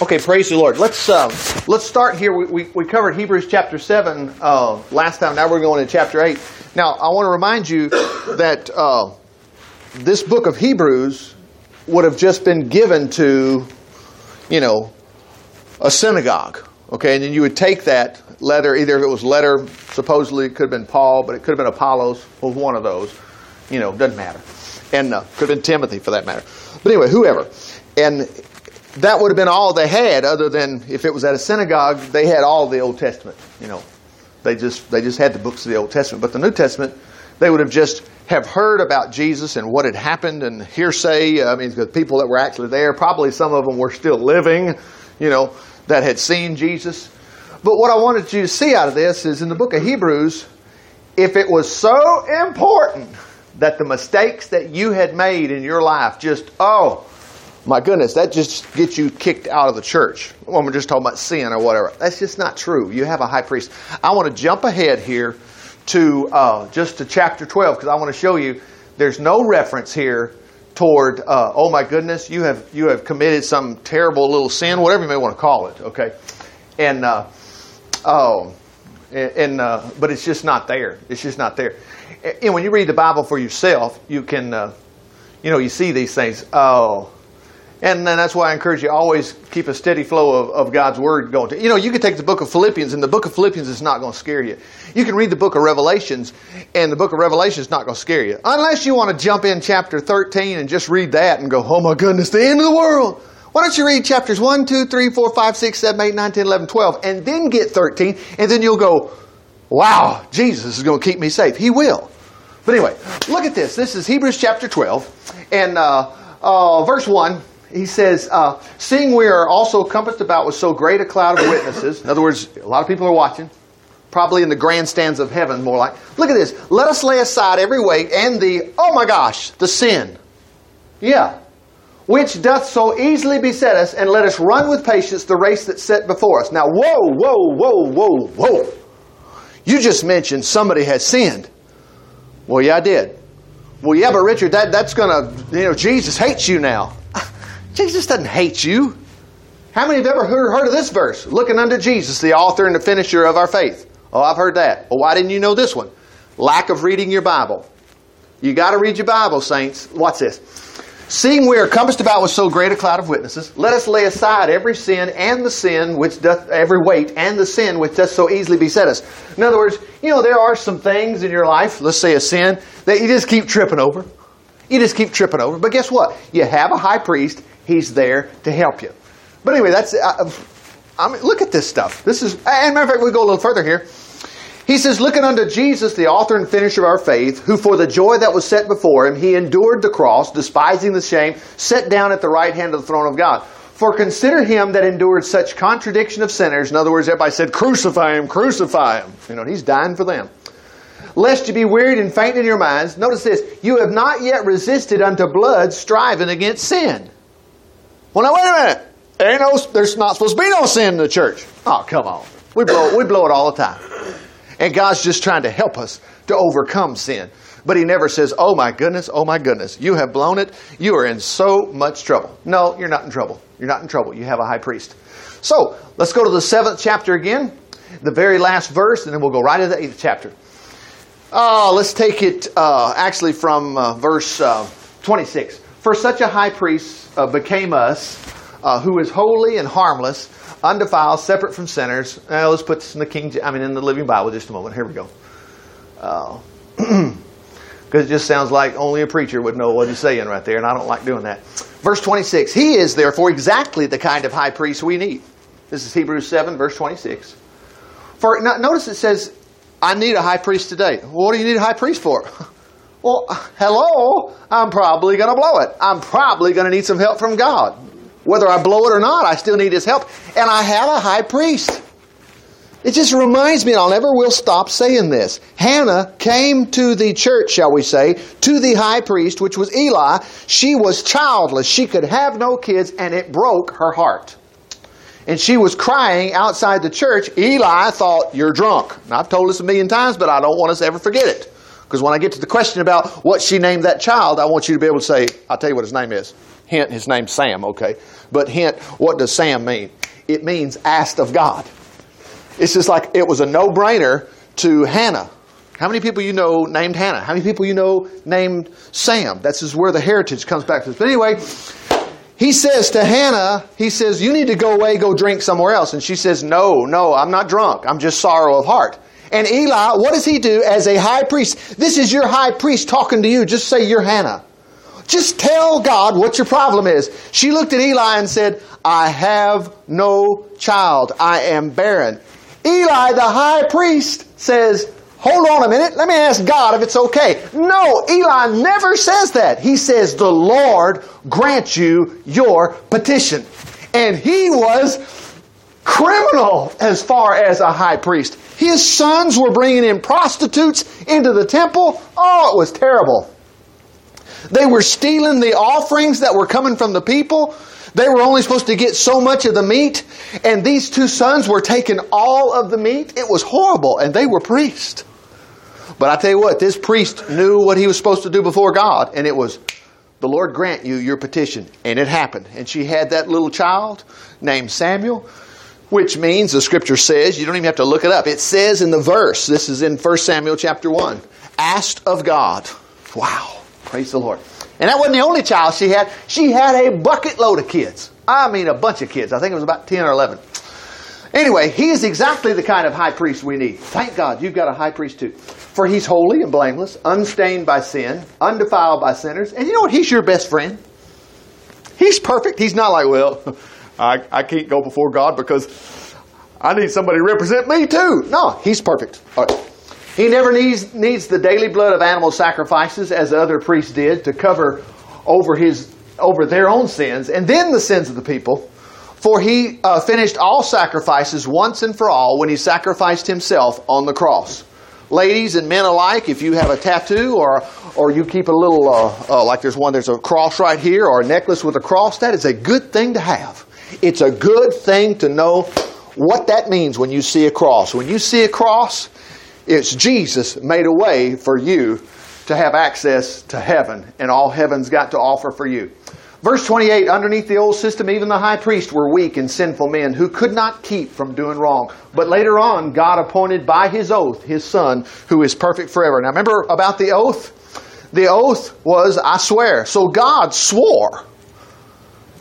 Okay, praise the Lord. Let's uh, let's start here. We, we, we covered Hebrews chapter seven uh, last time. Now we're going to chapter eight. Now I want to remind you that uh, this book of Hebrews would have just been given to, you know, a synagogue. Okay, and then you would take that letter. Either if it was letter, supposedly it could have been Paul, but it could have been Apollos, or one of those. You know, doesn't matter. And uh, could have been Timothy for that matter. But anyway, whoever. And that would have been all they had, other than if it was at a synagogue, they had all the Old Testament. You know, they just they just had the books of the Old Testament. But the New Testament, they would have just have heard about Jesus and what had happened and hearsay. I mean, the people that were actually there, probably some of them were still living. You know, that had seen Jesus. But what I wanted you to see out of this is in the book of Hebrews, if it was so important that the mistakes that you had made in your life just oh my goodness, that just gets you kicked out of the church. When we're just talking about sin or whatever. That's just not true. You have a high priest. I want to jump ahead here to uh, just to chapter 12 because I want to show you there's no reference here toward uh, oh my goodness you have you have committed some terrible little sin whatever you may want to call it okay and uh, oh and, uh, but it's just not there it's just not there and when you read the Bible for yourself you can uh, you know you see these things oh and then that's why I encourage you always keep a steady flow of, of God's Word going. To, you know, you can take the book of Philippians, and the book of Philippians is not going to scare you. You can read the book of Revelations, and the book of Revelation is not going to scare you. Unless you want to jump in chapter 13 and just read that and go, oh my goodness, the end of the world. Why don't you read chapters 1, 2, 3, 4, 5, 6, 7, 8, 9, 10, 11, 12, and then get 13, and then you'll go, wow, Jesus is going to keep me safe. He will. But anyway, look at this. This is Hebrews chapter 12, and uh, uh, verse 1 he says, uh, Seeing we are also compassed about with so great a cloud of witnesses, in other words, a lot of people are watching, probably in the grandstands of heaven, more like. Look at this. Let us lay aside every weight and the, oh my gosh, the sin. Yeah. Which doth so easily beset us, and let us run with patience the race that's set before us. Now, whoa, whoa, whoa, whoa, whoa. You just mentioned somebody has sinned. Well, yeah, I did. Well, yeah, but Richard, that, that's going to, you know, Jesus hates you now. Jesus doesn't hate you. How many have ever heard, of this verse? Looking unto Jesus, the author and the finisher of our faith. Oh, I've heard that. Well, why didn't you know this one? Lack of reading your Bible. You got to read your Bible, saints. Watch this. Seeing we are compassed about with so great a cloud of witnesses, let us lay aside every sin and the sin which doth every weight and the sin which doth so easily beset us. In other words, you know, there are some things in your life, let's say a sin, that you just keep tripping over. You just keep tripping over. But guess what? You have a high priest He's there to help you. But anyway, that's. Uh, I mean, look at this stuff. This is, and matter of fact, we go a little further here. He says, looking unto Jesus, the author and finisher of our faith, who for the joy that was set before him, he endured the cross, despising the shame, sat down at the right hand of the throne of God. For consider him that endured such contradiction of sinners. In other words, everybody said, crucify him, crucify him. You know, he's dying for them. Lest you be wearied and faint in your minds. Notice this, you have not yet resisted unto blood, striving against sin. Well, now wait a minute. There ain't no, there's not supposed to be no sin in the church. Oh, come on. We blow, we blow it all the time. And God's just trying to help us to overcome sin. But He never says, oh my goodness, oh my goodness, you have blown it. You are in so much trouble. No, you're not in trouble. You're not in trouble. You have a high priest. So, let's go to the seventh chapter again, the very last verse, and then we'll go right to the eighth chapter. Uh, let's take it uh, actually from uh, verse uh, 26. For such a high priest uh, became us, uh, who is holy and harmless, undefiled, separate from sinners. Uh, let's put this in the King, I mean, in the Living Bible. Just a moment. Here we go. Because it just sounds like only a preacher would know what he's saying right there, and I don't like doing that. Verse 26 He is therefore exactly the kind of high priest we need. This is Hebrews 7, verse 26. For notice it says, I need a high priest today. Well, what do you need a high priest for? Well, hello, I'm probably going to blow it. I'm probably going to need some help from God. Whether I blow it or not, I still need His help. And I have a high priest. It just reminds me, and I'll never will stop saying this. Hannah came to the church, shall we say, to the high priest, which was Eli. She was childless. She could have no kids, and it broke her heart. And she was crying outside the church. Eli thought, You're drunk. Now, I've told this a million times, but I don't want us to ever forget it. Because when I get to the question about what she named that child, I want you to be able to say, I'll tell you what his name is. Hint, his name's Sam, okay. But hint, what does Sam mean? It means asked of God. It's just like it was a no brainer to Hannah. How many people you know named Hannah? How many people you know named Sam? That's just where the heritage comes back to. But anyway, he says to Hannah, he says, You need to go away, go drink somewhere else. And she says, No, no, I'm not drunk. I'm just sorrow of heart. And Eli, what does he do as a high priest? This is your high priest talking to you. Just say you're Hannah. Just tell God what your problem is. She looked at Eli and said, I have no child. I am barren. Eli, the high priest, says, Hold on a minute. Let me ask God if it's okay. No, Eli never says that. He says, The Lord grant you your petition. And he was criminal as far as a high priest. His sons were bringing in prostitutes into the temple. Oh, it was terrible. They were stealing the offerings that were coming from the people. They were only supposed to get so much of the meat, and these two sons were taking all of the meat. It was horrible, and they were priests. But I tell you what, this priest knew what he was supposed to do before God, and it was, the Lord grant you your petition. And it happened. And she had that little child named Samuel, which means, the scripture says, you don't even have to look it up. It says in the verse, this is in 1 Samuel chapter 1, asked of God. Wow. Praise the Lord. And that wasn't the only child she had. She had a bucket load of kids. I mean, a bunch of kids. I think it was about 10 or 11. Anyway, he is exactly the kind of high priest we need. Thank God you've got a high priest too. For he's holy and blameless, unstained by sin, undefiled by sinners. And you know what? He's your best friend. He's perfect. He's not like, well, I, I can't go before God because I need somebody to represent me too. No, he's perfect. He never needs, needs the daily blood of animal sacrifices as the other priests did to cover over, his, over their own sins and then the sins of the people. For he uh, finished all sacrifices once and for all when he sacrificed himself on the cross ladies and men alike, if you have a tattoo or, or you keep a little, uh, uh, like there's one, there's a cross right here or a necklace with a cross, that is a good thing to have. It's a good thing to know what that means when you see a cross. When you see a cross, it's Jesus made a way for you to have access to heaven, and all heaven's got to offer for you. Verse 28 Underneath the old system, even the high priest were weak and sinful men who could not keep from doing wrong. But later on, God appointed by his oath his son, who is perfect forever. Now, remember about the oath? The oath was, I swear. So God swore.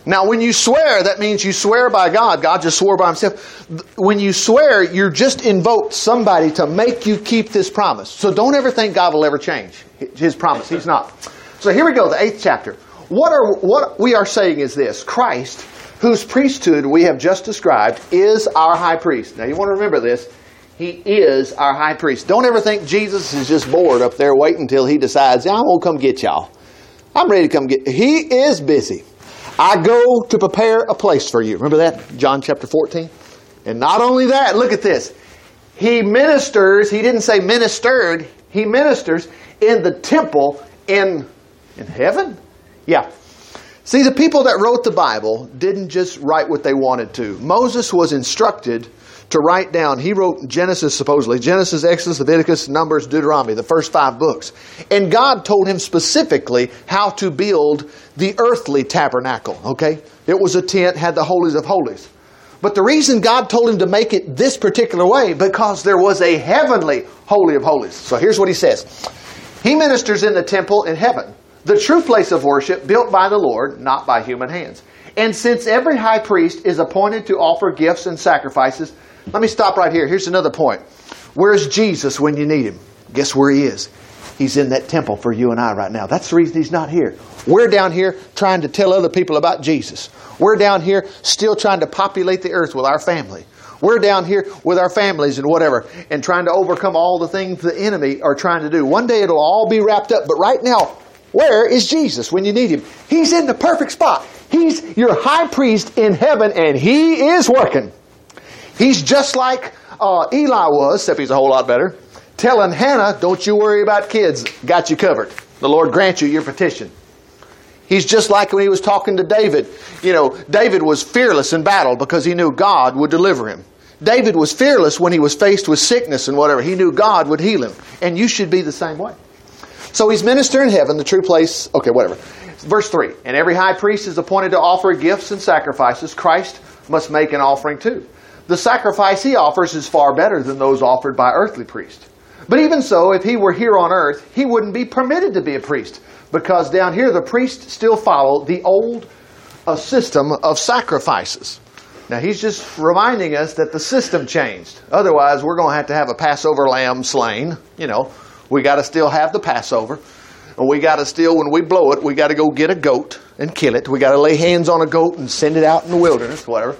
Now, when you swear, that means you swear by God. God just swore by himself. When you swear, you're just invoked somebody to make you keep this promise. So don't ever think God will ever change his promise. He's not. So here we go, the eighth chapter. What, are, what we are saying is this Christ, whose priesthood we have just described, is our high priest. Now you want to remember this. He is our high priest. Don't ever think Jesus is just bored up there waiting until he decides, I'm going to come get y'all. I'm ready to come get He is busy. I go to prepare a place for you. Remember that? John chapter 14. And not only that, look at this. He ministers, he didn't say ministered, he ministers in the temple in, in heaven. Yeah. See, the people that wrote the Bible didn't just write what they wanted to. Moses was instructed to write down, he wrote Genesis supposedly, Genesis, Exodus, Leviticus, Numbers, Deuteronomy, the first five books. And God told him specifically how to build the earthly tabernacle, okay? It was a tent, had the holies of holies. But the reason God told him to make it this particular way, because there was a heavenly holy of holies. So here's what he says. He ministers in the temple in heaven the true place of worship built by the Lord, not by human hands. And since every high priest is appointed to offer gifts and sacrifices, let me stop right here. Here's another point. Where's Jesus when you need him? Guess where he is? He's in that temple for you and I right now. That's the reason he's not here. We're down here trying to tell other people about Jesus. We're down here still trying to populate the earth with our family. We're down here with our families and whatever and trying to overcome all the things the enemy are trying to do. One day it'll all be wrapped up, but right now where is Jesus when you need him? He's in the perfect spot. He's your high priest in heaven and he is working. He's just like uh, Eli was, except he's a whole lot better, telling Hannah, Don't you worry about kids, got you covered. The Lord grant you your petition. He's just like when he was talking to David. You know, David was fearless in battle because he knew God would deliver him. David was fearless when he was faced with sickness and whatever. He knew God would heal him. And you should be the same way. So he's minister in heaven, the true place. Okay, whatever. Verse 3 And every high priest is appointed to offer gifts and sacrifices. Christ must make an offering too. The sacrifice he offers is far better than those offered by earthly priests. But even so, if he were here on earth, he wouldn't be permitted to be a priest because down here the priests still follow the old uh, system of sacrifices. Now he's just reminding us that the system changed. Otherwise, we're going to have to have a Passover lamb slain. You know, we got to still have the Passover. And we got to still, when we blow it, we got to go get a goat and kill it. We got to lay hands on a goat and send it out in the wilderness, whatever.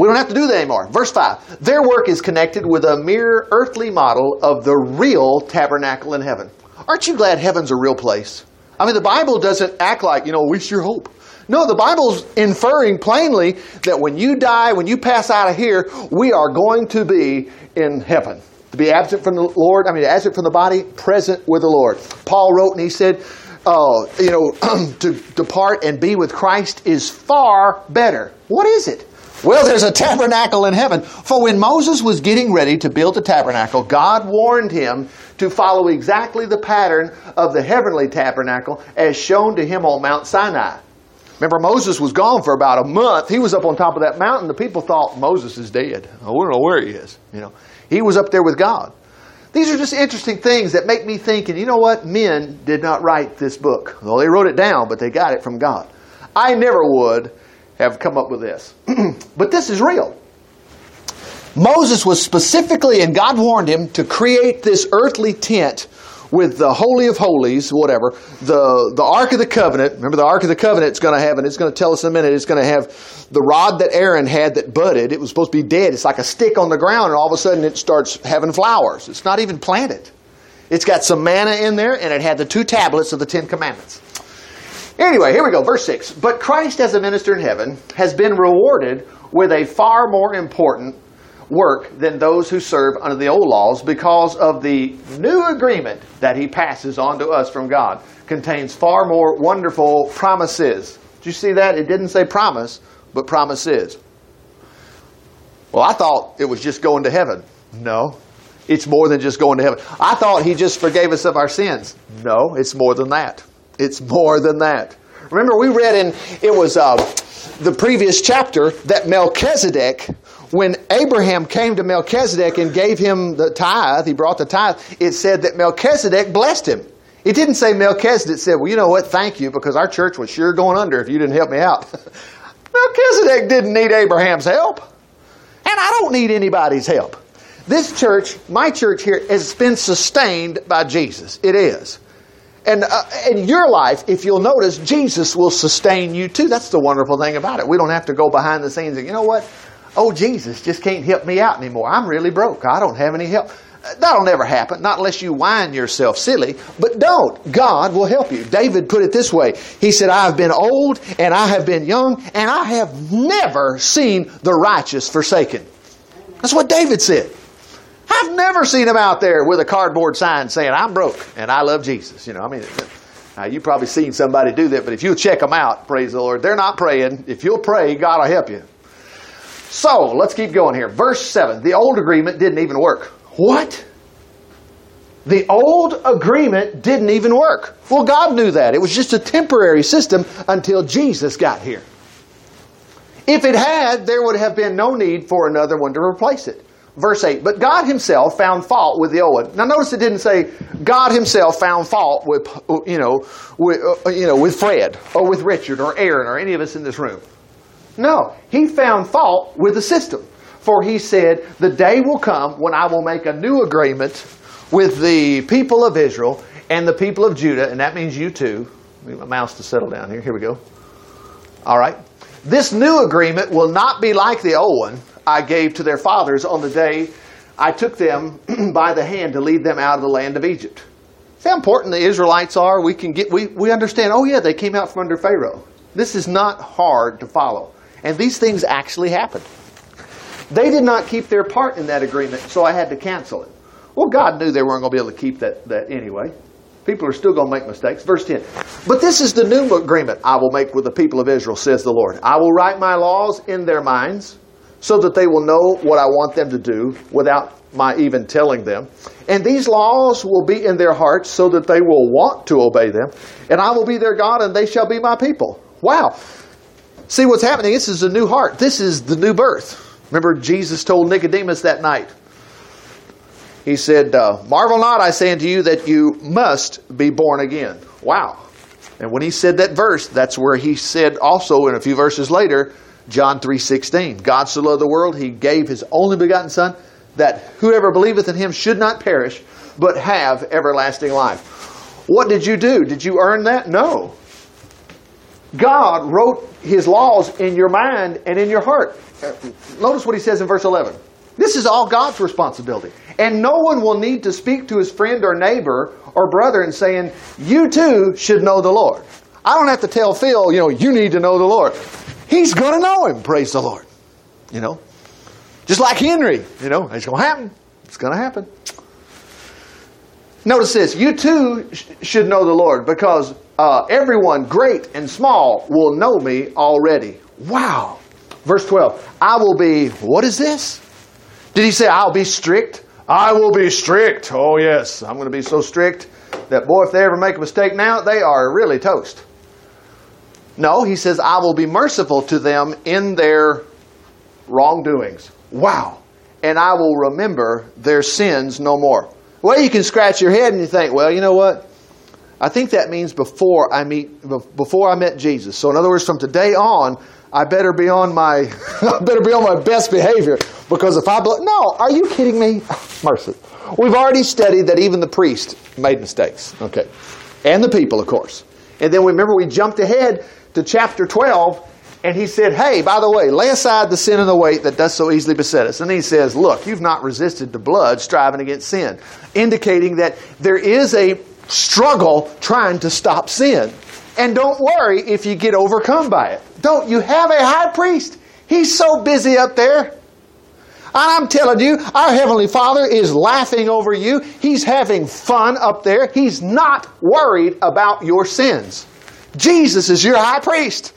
We don't have to do that anymore. Verse 5 Their work is connected with a mere earthly model of the real tabernacle in heaven. Aren't you glad heaven's a real place? I mean, the Bible doesn't act like, you know, we sure hope. No, the Bible's inferring plainly that when you die, when you pass out of here, we are going to be in heaven. To be absent from the Lord, I mean, absent from the body, present with the Lord. Paul wrote and he said, uh, you know, to depart and be with Christ is far better. What is it? Well, there's a tabernacle in heaven. For when Moses was getting ready to build the tabernacle, God warned him to follow exactly the pattern of the heavenly tabernacle as shown to him on Mount Sinai. Remember, Moses was gone for about a month. He was up on top of that mountain. The people thought Moses is dead. Oh, I don't know where he is. You know, he was up there with God. These are just interesting things that make me think. And you know what? Men did not write this book. Well, they wrote it down, but they got it from God. I never would have come up with this. but this is real. Moses was specifically, and God warned him to create this earthly tent with the Holy of Holies, whatever, the, the Ark of the Covenant. Remember, the Ark of the Covenant it's going to have, and it's going to tell us in a minute, it's going to have the rod that Aaron had that budded. It was supposed to be dead. It's like a stick on the ground, and all of a sudden it starts having flowers. It's not even planted. It's got some manna in there, and it had the two tablets of the Ten Commandments. Anyway, here we go, verse 6. But Christ, as a minister in heaven, has been rewarded with a far more important work than those who serve under the old laws because of the new agreement that he passes on to us from God contains far more wonderful promises. Did you see that? It didn't say promise, but promises. Well, I thought it was just going to heaven. No, it's more than just going to heaven. I thought he just forgave us of our sins. No, it's more than that. It's more than that. Remember, we read in it was uh, the previous chapter that Melchizedek, when Abraham came to Melchizedek and gave him the tithe, he brought the tithe. It said that Melchizedek blessed him. It didn't say Melchizedek said, "Well, you know what? Thank you, because our church was sure going under if you didn't help me out." Melchizedek didn't need Abraham's help, and I don't need anybody's help. This church, my church here, has been sustained by Jesus. It is. And uh, in your life, if you'll notice, Jesus will sustain you too. That's the wonderful thing about it. We don't have to go behind the scenes and, you know what? Oh, Jesus just can't help me out anymore. I'm really broke. I don't have any help. That'll never happen, not unless you whine yourself silly. But don't. God will help you. David put it this way He said, I have been old and I have been young, and I have never seen the righteous forsaken. That's what David said. I've never seen him out there with a cardboard sign saying, I'm broke and I love Jesus. You know, I mean, uh, you've probably seen somebody do that, but if you'll check them out, praise the Lord, they're not praying. If you'll pray, God will help you. So, let's keep going here. Verse 7 The old agreement didn't even work. What? The old agreement didn't even work. Well, God knew that. It was just a temporary system until Jesus got here. If it had, there would have been no need for another one to replace it verse 8. But God himself found fault with the old one. Now notice it didn't say God himself found fault with, you know, with, uh, you know, with Fred or with Richard or Aaron or any of us in this room. No, he found fault with the system. For he said, The day will come when I will make a new agreement with the people of Israel and the people of Judah, and that means you too. Need my mouse to settle down here. Here we go. All right. This new agreement will not be like the old one, I gave to their fathers on the day I took them by the hand to lead them out of the land of Egypt. See how important the Israelites are? We can get we, we understand, oh yeah, they came out from under Pharaoh. This is not hard to follow. And these things actually happened. They did not keep their part in that agreement, so I had to cancel it. Well, God knew they weren't going to be able to keep that, that anyway. People are still going to make mistakes. Verse 10. But this is the new agreement I will make with the people of Israel, says the Lord. I will write my laws in their minds so that they will know what I want them to do without my even telling them. And these laws will be in their hearts so that they will want to obey them. And I will be their God and they shall be my people. Wow. See what's happening? This is a new heart. This is the new birth. Remember, Jesus told Nicodemus that night. He said, uh, Marvel not, I say unto you, that you must be born again. Wow. And when he said that verse, that's where he said also in a few verses later, John 3:16, God so loved the world, he gave his only begotten son that whoever believeth in him should not perish, but have everlasting life. What did you do? Did you earn that? No. God wrote his laws in your mind and in your heart. Uh, notice what he says in verse 11. This is all God's responsibility. And no one will need to speak to his friend or neighbor or brother and saying, You too should know the Lord. I don't have to tell Phil, you know, you need to know the Lord. He's going to know him, praise the Lord. You know, just like Henry, you know, it's going to happen. It's going to happen. Notice this you too sh- should know the Lord because uh, everyone, great and small, will know me already. Wow. Verse 12 I will be, what is this? Did he say, I'll be strict? I will be strict. Oh, yes, I'm going to be so strict that, boy, if they ever make a mistake now, they are really toast. No, he says, I will be merciful to them in their wrongdoings. Wow. And I will remember their sins no more. Well, you can scratch your head and you think, well, you know what? I think that means before I meet before I met Jesus. So in other words, from today on, I better be on my I better be on my best behavior because if I no, are you kidding me? Mercy. We've already studied that even the priest made mistakes. Okay, and the people, of course. And then we remember we jumped ahead to chapter twelve, and he said, "Hey, by the way, lay aside the sin and the weight that does so easily beset us." And he says, "Look, you've not resisted the blood, striving against sin," indicating that there is a struggle trying to stop sin. And don't worry if you get overcome by it. Don't. You have a high priest. He's so busy up there. And I'm telling you, our Heavenly Father is laughing over you. He's having fun up there. He's not worried about your sins. Jesus is your high priest.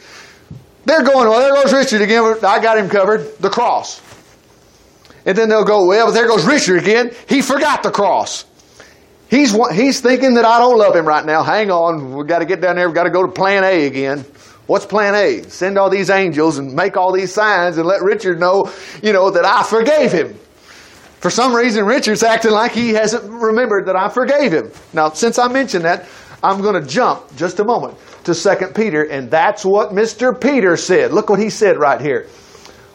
They're going, well, there goes Richard again. I got him covered. The cross. And then they'll go, well, there goes Richard again. He forgot the cross. He's, he's thinking that I don't love him right now. Hang on. We've got to get down there. We've got to go to plan A again. What's plan A? Send all these angels and make all these signs and let Richard know, you know, that I forgave him. For some reason, Richard's acting like he hasn't remembered that I forgave him. Now, since I mentioned that, I'm going to jump just a moment to 2 Peter, and that's what Mr. Peter said. Look what he said right here.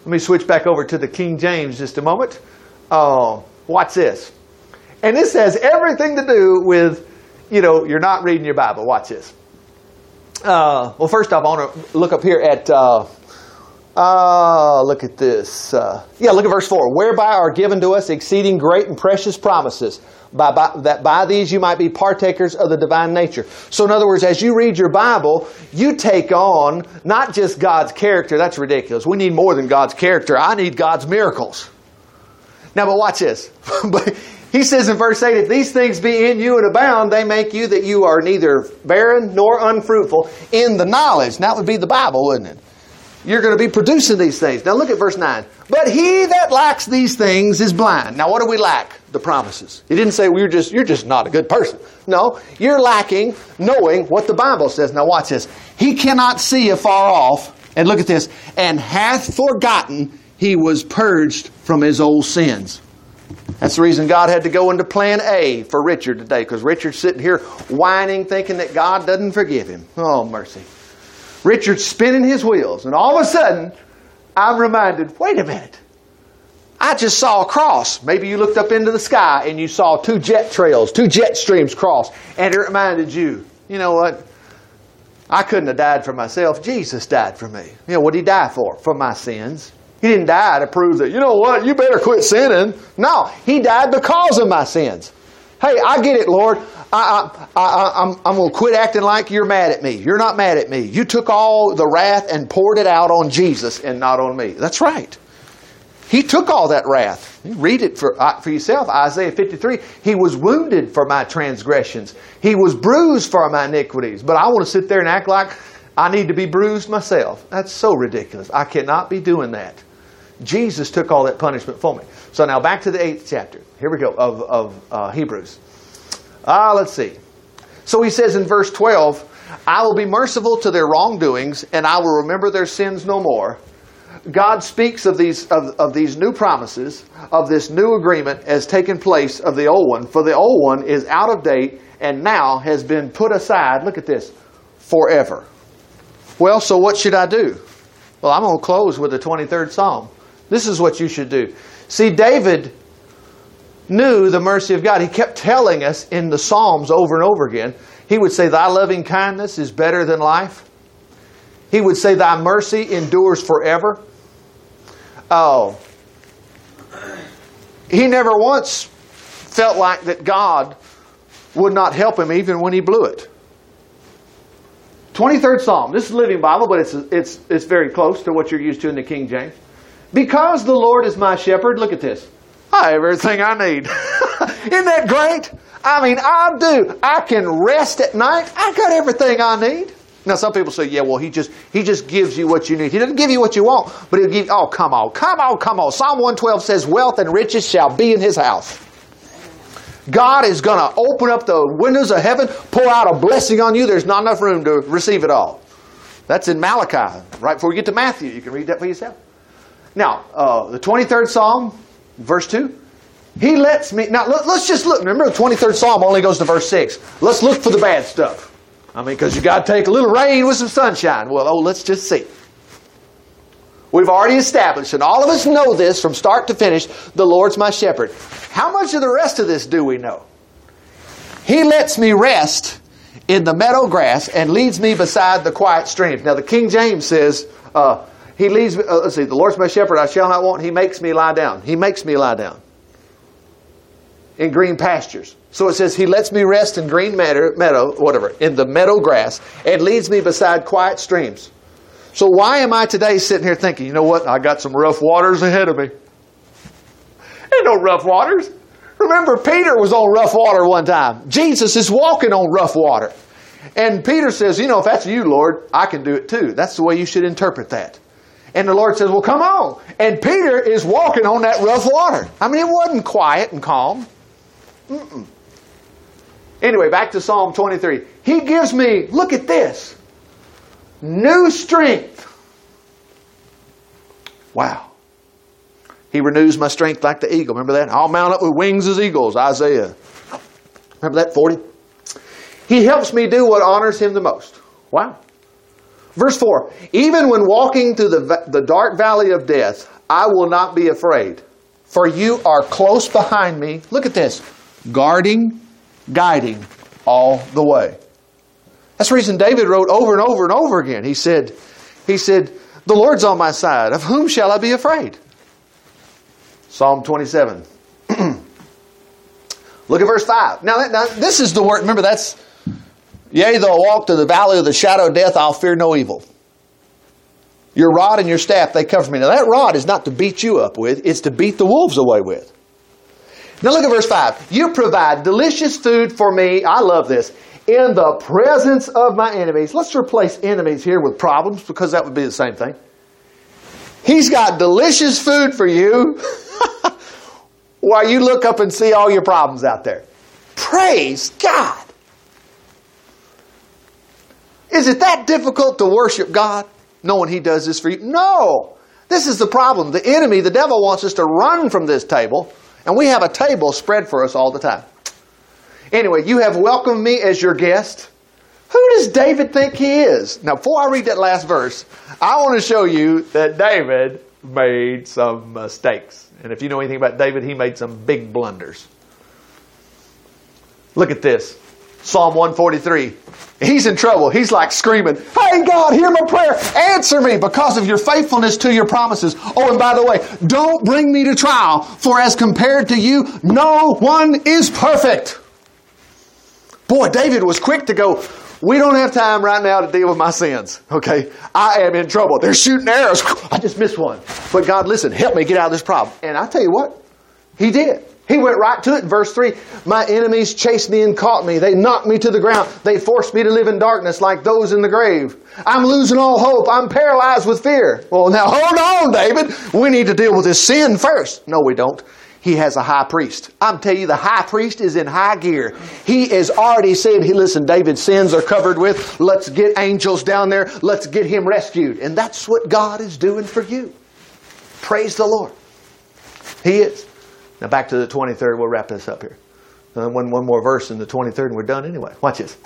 Let me switch back over to the King James just a moment. Uh, watch this. And this has everything to do with, you know, you're not reading your Bible. Watch this. Uh, well, first off, I want to look up here at, uh, uh, look at this. Uh, yeah, look at verse 4. Whereby are given to us exceeding great and precious promises, by, by, that by these you might be partakers of the divine nature. So, in other words, as you read your Bible, you take on not just God's character. That's ridiculous. We need more than God's character. I need God's miracles. Now, but watch this. He says in verse 8, if these things be in you and abound, they make you that you are neither barren nor unfruitful in the knowledge. And that would be the Bible, wouldn't it? You're going to be producing these things. Now look at verse 9. But he that lacks these things is blind. Now what do we lack? The promises. He didn't say we're just, you're just not a good person. No, you're lacking knowing what the Bible says. Now watch this. He cannot see afar off. And look at this. And hath forgotten he was purged from his old sins. That's the reason God had to go into plan A for Richard today, because Richard's sitting here whining, thinking that God doesn't forgive him. Oh, mercy. Richard's spinning his wheels, and all of a sudden, I'm reminded wait a minute. I just saw a cross. Maybe you looked up into the sky and you saw two jet trails, two jet streams cross, and it reminded you, you know what? I couldn't have died for myself. Jesus died for me. You know, what did he die for? For my sins. He didn't die to prove that, you know what, you better quit sinning. No, He died because of my sins. Hey, I get it, Lord. I, I, I, I'm, I'm going to quit acting like you're mad at me. You're not mad at me. You took all the wrath and poured it out on Jesus and not on me. That's right. He took all that wrath. You read it for, uh, for yourself. Isaiah 53. He was wounded for my transgressions. He was bruised for my iniquities. But I want to sit there and act like I need to be bruised myself. That's so ridiculous. I cannot be doing that. Jesus took all that punishment for me. So now back to the eighth chapter. Here we go of, of uh, Hebrews. Ah, let's see. So he says in verse 12, I will be merciful to their wrongdoings, and I will remember their sins no more. God speaks of these of, of these new promises, of this new agreement as taking place of the old one, for the old one is out of date and now has been put aside. Look at this, forever. Well, so what should I do? Well, I'm going to close with the 23rd Psalm. This is what you should do. See, David knew the mercy of God. He kept telling us in the Psalms over and over again. He would say, Thy loving kindness is better than life. He would say, Thy mercy endures forever. Oh. He never once felt like that God would not help him even when he blew it. 23rd Psalm. This is Living Bible, but it's, it's, it's very close to what you're used to in the King James. Because the Lord is my shepherd, look at this. I have everything I need. Isn't that great? I mean, I do. I can rest at night. I got everything I need. Now, some people say, "Yeah, well, he just he just gives you what you need. He doesn't give you what you want, but he'll give. Oh, come on, come on, come on. Psalm one twelve says, "Wealth and riches shall be in his house." God is going to open up the windows of heaven, pour out a blessing on you. There's not enough room to receive it all. That's in Malachi, right before you get to Matthew. You can read that for yourself. Now, uh, the 23rd Psalm, verse 2. He lets me. Now, let, us just look. Remember, the 23rd Psalm only goes to verse 6. Let's look for the bad stuff. I mean, because you got to take a little rain with some sunshine. Well, oh, let's just see. We've already established, and all of us know this from start to finish the Lord's my shepherd. How much of the rest of this do we know? He lets me rest in the meadow grass and leads me beside the quiet streams. Now, the King James says, uh, He leads me, uh, let's see, the Lord's my shepherd, I shall not want. He makes me lie down. He makes me lie down in green pastures. So it says, He lets me rest in green meadow, meadow, whatever, in the meadow grass, and leads me beside quiet streams. So why am I today sitting here thinking, you know what, I got some rough waters ahead of me? Ain't no rough waters. Remember, Peter was on rough water one time. Jesus is walking on rough water. And Peter says, you know, if that's you, Lord, I can do it too. That's the way you should interpret that. And the Lord says, well, come on. And Peter is walking on that rough water. I mean, it wasn't quiet and calm. Mm-mm. Anyway, back to Psalm 23. He gives me, look at this, new strength. Wow. He renews my strength like the eagle. Remember that? I'll mount up with wings as eagles, Isaiah. Remember that 40? He helps me do what honors him the most. Wow. Verse 4 Even when walking through the, the dark valley of death, I will not be afraid, for you are close behind me. Look at this guarding, guiding all the way. That's the reason David wrote over and over and over again. He said, he said, the Lord's on my side. Of whom shall I be afraid? Psalm 27. Look at verse 5. Now, now, this is the word, remember that's, yea, though I walk through the valley of the shadow of death, I'll fear no evil. Your rod and your staff, they cover me. Now, that rod is not to beat you up with, it's to beat the wolves away with. Now look at verse 5. You provide delicious food for me. I love this. In the presence of my enemies. Let's replace enemies here with problems because that would be the same thing. He's got delicious food for you while you look up and see all your problems out there. Praise God. Is it that difficult to worship God knowing He does this for you? No. This is the problem. The enemy, the devil, wants us to run from this table and we have a table spread for us all the time. Anyway, you have welcomed me as your guest. Who does David think he is? Now, before I read that last verse, I want to show you that David made some mistakes. And if you know anything about David, he made some big blunders. Look at this Psalm 143. He's in trouble. He's like screaming, Hey God, hear my prayer. Answer me because of your faithfulness to your promises. Oh, and by the way, don't bring me to trial, for as compared to you, no one is perfect. Boy, David was quick to go, we don't have time right now to deal with my sins. Okay? I am in trouble. They're shooting arrows. I just missed one. But God, listen, help me get out of this problem. And I tell you what, He did. He went right to it verse 3. My enemies chased me and caught me. They knocked me to the ground. They forced me to live in darkness like those in the grave. I'm losing all hope. I'm paralyzed with fear. Well, now hold on, David. We need to deal with this sin first. No, we don't. He has a high priest. I'm telling you, the high priest is in high gear. He has already said, he, listen, David's sins are covered with. Let's get angels down there. Let's get him rescued. And that's what God is doing for you. Praise the Lord. He is. Now back to the 23rd. We'll wrap this up here. Uh, one, one more verse in the 23rd and we're done anyway. Watch this.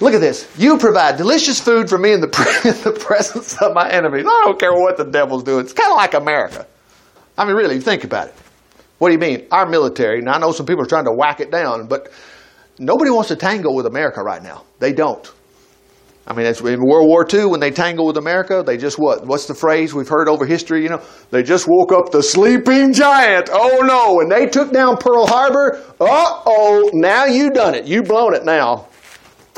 Look at this. You provide delicious food for me in the, in the presence of my enemies. I don't care what the devil's doing. It's kind of like America. I mean, really, think about it. What do you mean? Our military, now I know some people are trying to whack it down, but nobody wants to tangle with America right now. They don't. I mean, in World War II, when they tangled with America, they just what? What's the phrase we've heard over history? You know, they just woke up the sleeping giant. Oh no! When they took down Pearl Harbor, uh oh! Now you done it. You blown it now.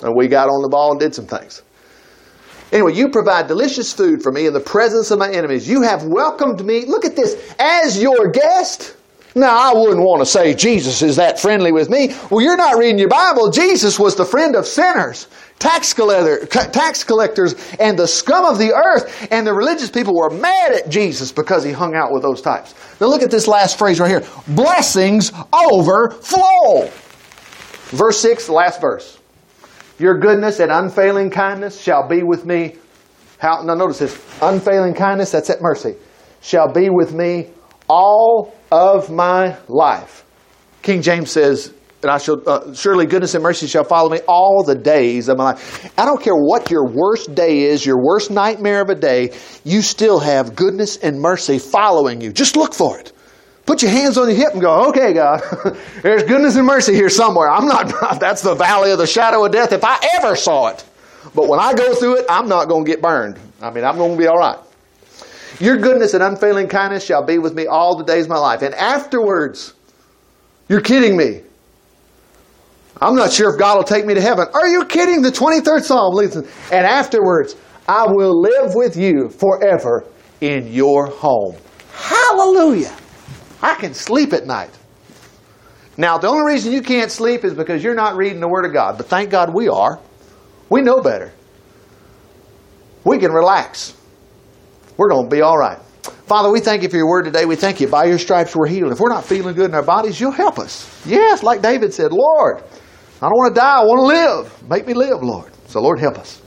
And we got on the ball and did some things. Anyway, you provide delicious food for me in the presence of my enemies. You have welcomed me. Look at this as your guest. Now, I wouldn't want to say Jesus is that friendly with me. Well, you're not reading your Bible. Jesus was the friend of sinners, tax, collector, tax collectors, and the scum of the earth. And the religious people were mad at Jesus because he hung out with those types. Now, look at this last phrase right here blessings overflow. Verse 6, last verse. Your goodness and unfailing kindness shall be with me. How, now, notice this unfailing kindness, that's that mercy, shall be with me all of my life. King James says, and I shall uh, surely goodness and mercy shall follow me all the days of my life. I don't care what your worst day is, your worst nightmare of a day, you still have goodness and mercy following you. Just look for it. Put your hands on your hip and go, okay, God, there's goodness and mercy here somewhere. I'm not, that's the valley of the shadow of death if I ever saw it. But when I go through it, I'm not going to get burned. I mean, I'm going to be all right. Your goodness and unfailing kindness shall be with me all the days of my life. And afterwards, you're kidding me. I'm not sure if God will take me to heaven. Are you kidding? The 23rd Psalm, listen. And afterwards, I will live with you forever in your home. Hallelujah. I can sleep at night. Now, the only reason you can't sleep is because you're not reading the Word of God. But thank God we are. We know better. We can relax. We're going to be all right. Father, we thank you for your word today. We thank you. By your stripes we're healed. If we're not feeling good in our bodies, you'll help us. Yes, like David said, Lord, I don't want to die. I want to live. Make me live, Lord. So, Lord, help us.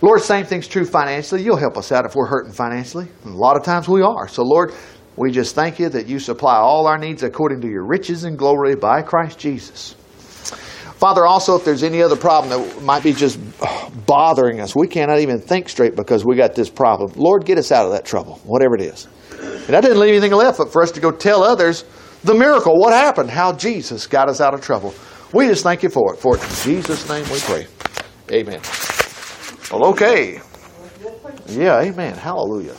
Lord, same thing's true financially. You'll help us out if we're hurting financially. And a lot of times we are. So, Lord, we just thank you that you supply all our needs according to your riches and glory by Christ Jesus. Father, also, if there's any other problem that might be just bothering us, we cannot even think straight because we got this problem. Lord, get us out of that trouble, whatever it is. And I didn't leave anything left but for us to go tell others the miracle, what happened, how Jesus got us out of trouble. We just thank you for it. For it in Jesus' name we pray. Amen. Well, okay. Yeah, amen. Hallelujah.